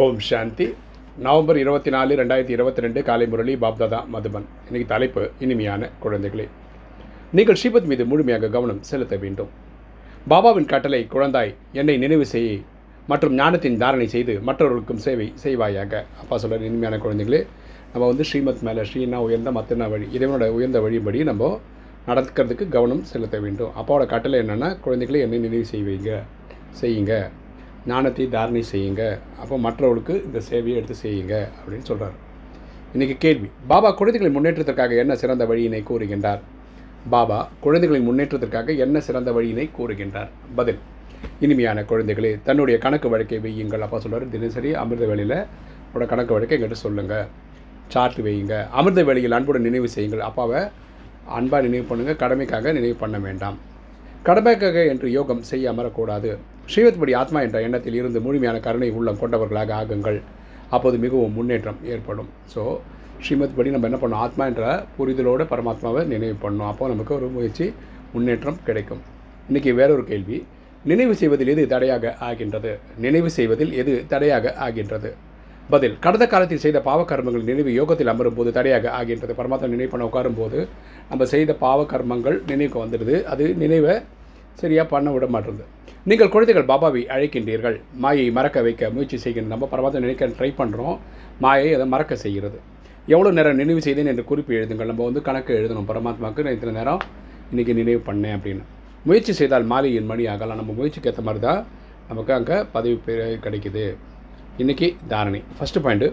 ஓம் சாந்தி. November இருபத்தி நாலு ரெண்டாயிரத்தி இருபத்தி ரெண்டு காலை முரளி பாப்தாதா மதுபன். இன்னைக்கு தலைப்பு இனிமையான குழந்தைகளே. நீங்கள் ஸ்ரீபத் மீது முழுமையாக கவனம் செலுத்த வேண்டும். பாபாவின் கட்டளை குழந்தாய் என்னை நினைவு செய் மற்றும் ஞானத்தின் தாரணை செய்து மற்றவர்களுக்கும் சேவை செய்வாயாக. அப்பா சொல்கிற இனிமையான குழந்தைகளே நம்ம வந்து ஸ்ரீமத் மேலே ஸ்ரீனா உயர்ந்த மத்தனா வழி இறைவனோட உயர்ந்த வழிபடி நம்ம நடக்கிறதுக்கு கவனம் செலுத்த வேண்டும். அப்பாவோட கட்டளை என்னென்னா குழந்தைகளே என்னை நினைவு செய்வீங்க செய்யுங்க. ஞானத்தை தாரணை செய்யுங்க. அப்போ மற்றவர்களுக்கு இந்த சேவையை எடுத்து செய்யுங்க அப்படின்னு சொல்கிறார் இன்றைக்கி கேள்வி பாபா குழந்தைகளின் முன்னேற்றத்திற்காக என்ன சிறந்த வழியினை கூறுகின்றார் பாபா குழந்தைகளின் முன்னேற்றத்திற்காக என்ன சிறந்த வழியினை கூறுகின்றார் பதில் இனிமையான குழந்தைகளே தன்னுடைய கணக்கு வழக்கை வையுங்கள். அப்பா சொல்கிறார் தினசரி அமிர்த வேலையில் உங்களோட கணக்கு வழக்கை எங்கிட்ட சொல்லுங்கள் சார்ட் வையுங்க. அமிர்த வேலையில் அன்புடன் நினைவு செய்யுங்கள். அப்பாவை அன்பாக நினைவு பண்ணுங்கள் கடமைக்காக நினைவு பண்ண வேண்டாம். கடமைக்காக என்று யோகம் செய்ய அமரக்கூடாது ஸ்ரீவத்படி ஆத்மா என்ற எண்ணத்தில் இருந்து முழுமையான கருணை உள்ளம் கொண்டவர்களாக ஆகுங்கள். அப்போது மிகவும் முன்னேற்றம் ஏற்படும். ஸோ ஸ்ரீமத் படி நம்ம என்ன பண்ணோம்? ஆத்மா என்ற புரிதலோடு பரமாத்மாவை நினைவு பண்ணோம். அப்போ நமக்கு ஒரு முயற்சி முன்னேற்றம் கிடைக்கும். இன்றைக்கி வேறொரு கேள்வி. நினைவு செய்வதில் எது தடையாக ஆகின்றது? நினைவு செய்வதில் எது தடையாக ஆகின்றது? பதில் கடந்த காலத்தில் செய்த பாவகர்மங்கள் நினைவு யோகத்தில் அமரும் போது தடையாக ஆகின்றது. பரமாத்மா நினைவு பண்ண உட்காரும் போது நம்ம செய்த பாவகர்மங்கள் நினைவுக்கு வந்துடுது. அது நினைவை சரியாக பண்ண விட மாட்டேங்குது நீங்கள் குழந்தைகள் பாபாவை அழைக்கின்றீர்கள். மாயை மறக்க வைக்க முயற்சி செய்கின்ற நம்ம பரமாத்மா நினைக்க ட்ரை பண்ணுறோம் மாயை அதை மறக்க செய்கிறது. எவ்வளோ நேரம் நினைவு செய்தேன் என்று குறிப்பு எழுதுங்கள். நம்ம வந்து கணக்கு எழுதணும். பரமாத்மாவுக்கு நான் இத்தனை நேரம் இன்றைக்கி நினைவு பண்ணேன் அப்படின்னு. முயற்சி செய்தால் மாலையின் மணி ஆகலாம். நம்ம முயற்சிக்கு ஏற்ற மாதிரி தான் நமக்கு அங்கே பதவி கிடைக்குது. இன்றைக்கி தாரணை. ஃபஸ்ட்டு பாயிண்ட்டு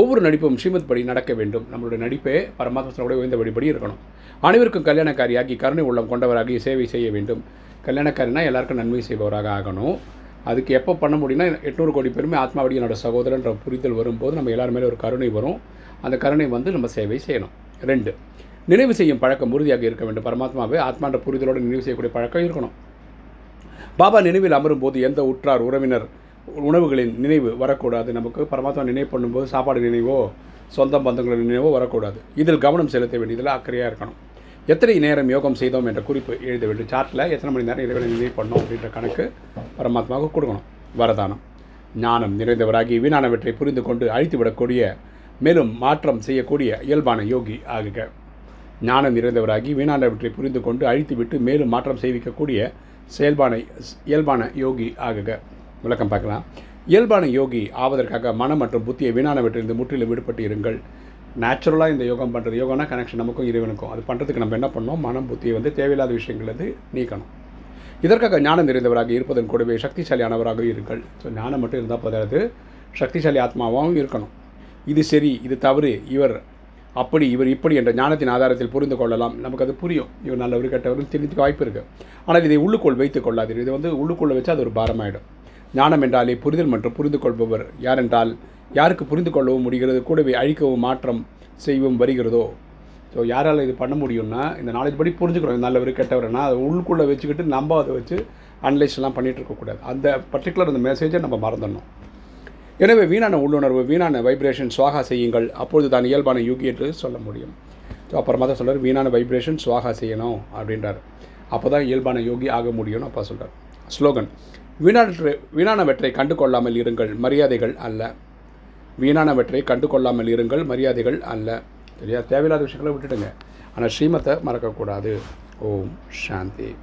ஒவ்வொரு நடிப்பும் ஸ்ரீமத் படி நடக்க வேண்டும். நம்மளுடைய நடிப்பே பரமாத்மாவோட உயர்ந்த வழிபடி இருக்கணும். அனைவருக்கும் கல்யாணக்காரியாகி கருணை உள்ளம் கொண்டவராகி சேவை செய்ய வேண்டும். கல்யாணக்காரினா எல்லாருக்கும் நன்மை செய்பவராக ஆகணும். அதுக்கு எப்போ பண்ண முடியும்னா எட்நூறு கோடி பேருமே ஆத்மாவடி என்னோட சகோதரன்ற புரிதல் வரும்போது நம்ம எல்லாரும் மேலே ஒரு கருணை வரும். அந்த கருணை வந்து நம்ம சேவை செய்யணும். ரெண்டு நினைவு செய்யும் பழக்கம் உறுதியாக இருக்க வேண்டும். பரமாத்மாவே ஆத்மான்ற புரிதலோடு நினைவு செய்யக்கூடிய பழக்கம் இருக்கணும். பாபா நினைவில் அமரும் போது எந்த உற்றார் உறவினர் உணவுகளின் நினைவு வரக்கூடாது. நமக்கு பரமாத்மா நினைவு பண்ணும்போது சாப்பாடு நினைவோ சொந்த பந்தங்களின் நினைவோ வரக்கூடாது. இதில் கவனம் செலுத்த வேண்டியதில் அக்கறையாக இருக்கணும். எத்தனை நேரம் யோகம் செய்தோம் என்ற குறிப்பு எழுத வேண்டும் சார்ட்டில் எத்தனை மணி நேரம் இறைவனை நினைவு பண்ணோம் அப்படின்ற கணக்கு பரமாத்மாவுக்கு கொடுக்கணும். வரதானம். ஞானம் நிறைந்தவராகி வீணானவற்றை புரிந்து கொண்டு அழித்துவிடக்கூடிய மேலும் மாற்றம் செய்யக்கூடிய இயல்பான யோகி ஆகுக. ஞானம் நிறைந்தவராகி வீணானவற்றை புரிந்து கொண்டு அழித்துவிட்டு மேலும் மாற்றம் செய்விக்கக்கூடிய செயல்பான இயல்பான யோகி ஆகுக. விளக்கம் பார்க்கலாம். இயல்பான யோகி ஆவதற்காக மனம் மற்றும் புத்தியை வீணானவற்றிலிருந்து முற்றிலும் விடுபட்டு இருங்கள். நேச்சுரலாக இந்த யோகம் பண்ணுறது யோகம்னா கனெக்ஷன் நமக்கும் இறைவனுக்கும். அது பண்ணுறதுக்கு நம்ம என்ன பண்ணோம் மனம் புத்தியை வந்து தேவையில்லாத விஷயங்கள் வந்து நீக்கணும். இதற்காக ஞானம் நிறைந்தவராக இருப்பதன் கூடவே சக்திசாலியானவராக இருங்கள். ஸோ ஞானம் மட்டும் இருந்தால் போதாது. சக்திசாலி ஆத்மாவாகவும் இருக்கணும். இது சரி இது தவறு. இவர் அப்படி இவர் இப்படி என்ற ஞானத்தின் ஆதாரத்தில் புரிந்து கொள்ளலாம். நமக்கு அது புரியும். இவர் நல்லவர் கெட்டவரும் தெரிஞ்சுக்க வாய்ப்பு இருக்குது ஆனால் இதை உள்ளுக்குள் வைத்துக் கொள்ளாதீர்கள் இது வந்து உள்ளுக்குள்ளே வச்சு அது ஒரு பாரமாயிடும். ஞானம் என்றாலே புரிதல் மற்றும் புரிந்து கொள்பவர் யாரென்றால் யாருக்கு புரிந்து கொள்ளவும் முடிகிறது கூடவே அழிக்கவும் மாற்றம் செய்யவும் வருகிறதோ? ஸோ யாரால் இது பண்ண முடியும்னா இந்த நாலேஜ் படி புரிஞ்சுக்கிறோம் நல்லவர் கெட்டவர்னா அதை உள்ளுக்குள்ளே வச்சுக்கிட்டு நம்ம அதை வச்சு அனலைஸ்லாம் பண்ணிகிட்டு இருக்கக்கூடாது அந்த பர்டிகுலர் அந்த மெசேஜை நம்ம மறந்துடணும். எனவே வீணான உள்ளுணர்வு வீணான வைப்ரேஷன் சுவாகா செய்யுங்கள். அப்பொழுது தான் இயல்பான யூகி என்று சொல்ல முடியும். ஸோ அப்புறமா தான் சொல்கிறார் வீணான வைப்ரேஷன் சுவாகா செய்யணும் அப்படின்றார். அப்போ தான் இயல்பான யோகி ஆக முடியும்னு அப்பா சொல்கிறார் ஸ்லோகன் வீணாற்று வீணானவற்றை கண்டு கொள்ளாமல் இருங்கள். மரியாதைகள் அல்ல. வீணானவற்றை கண்டு கொள்ளாமல் இருங்கள். மரியாதைகள் அல்ல. சரியா தேவையில்லாத விஷயங்களை விட்டுடுங்க. ஆனால் ஸ்ரீமத்தை மறக்கக்கூடாது. ஓம் சாந்தி.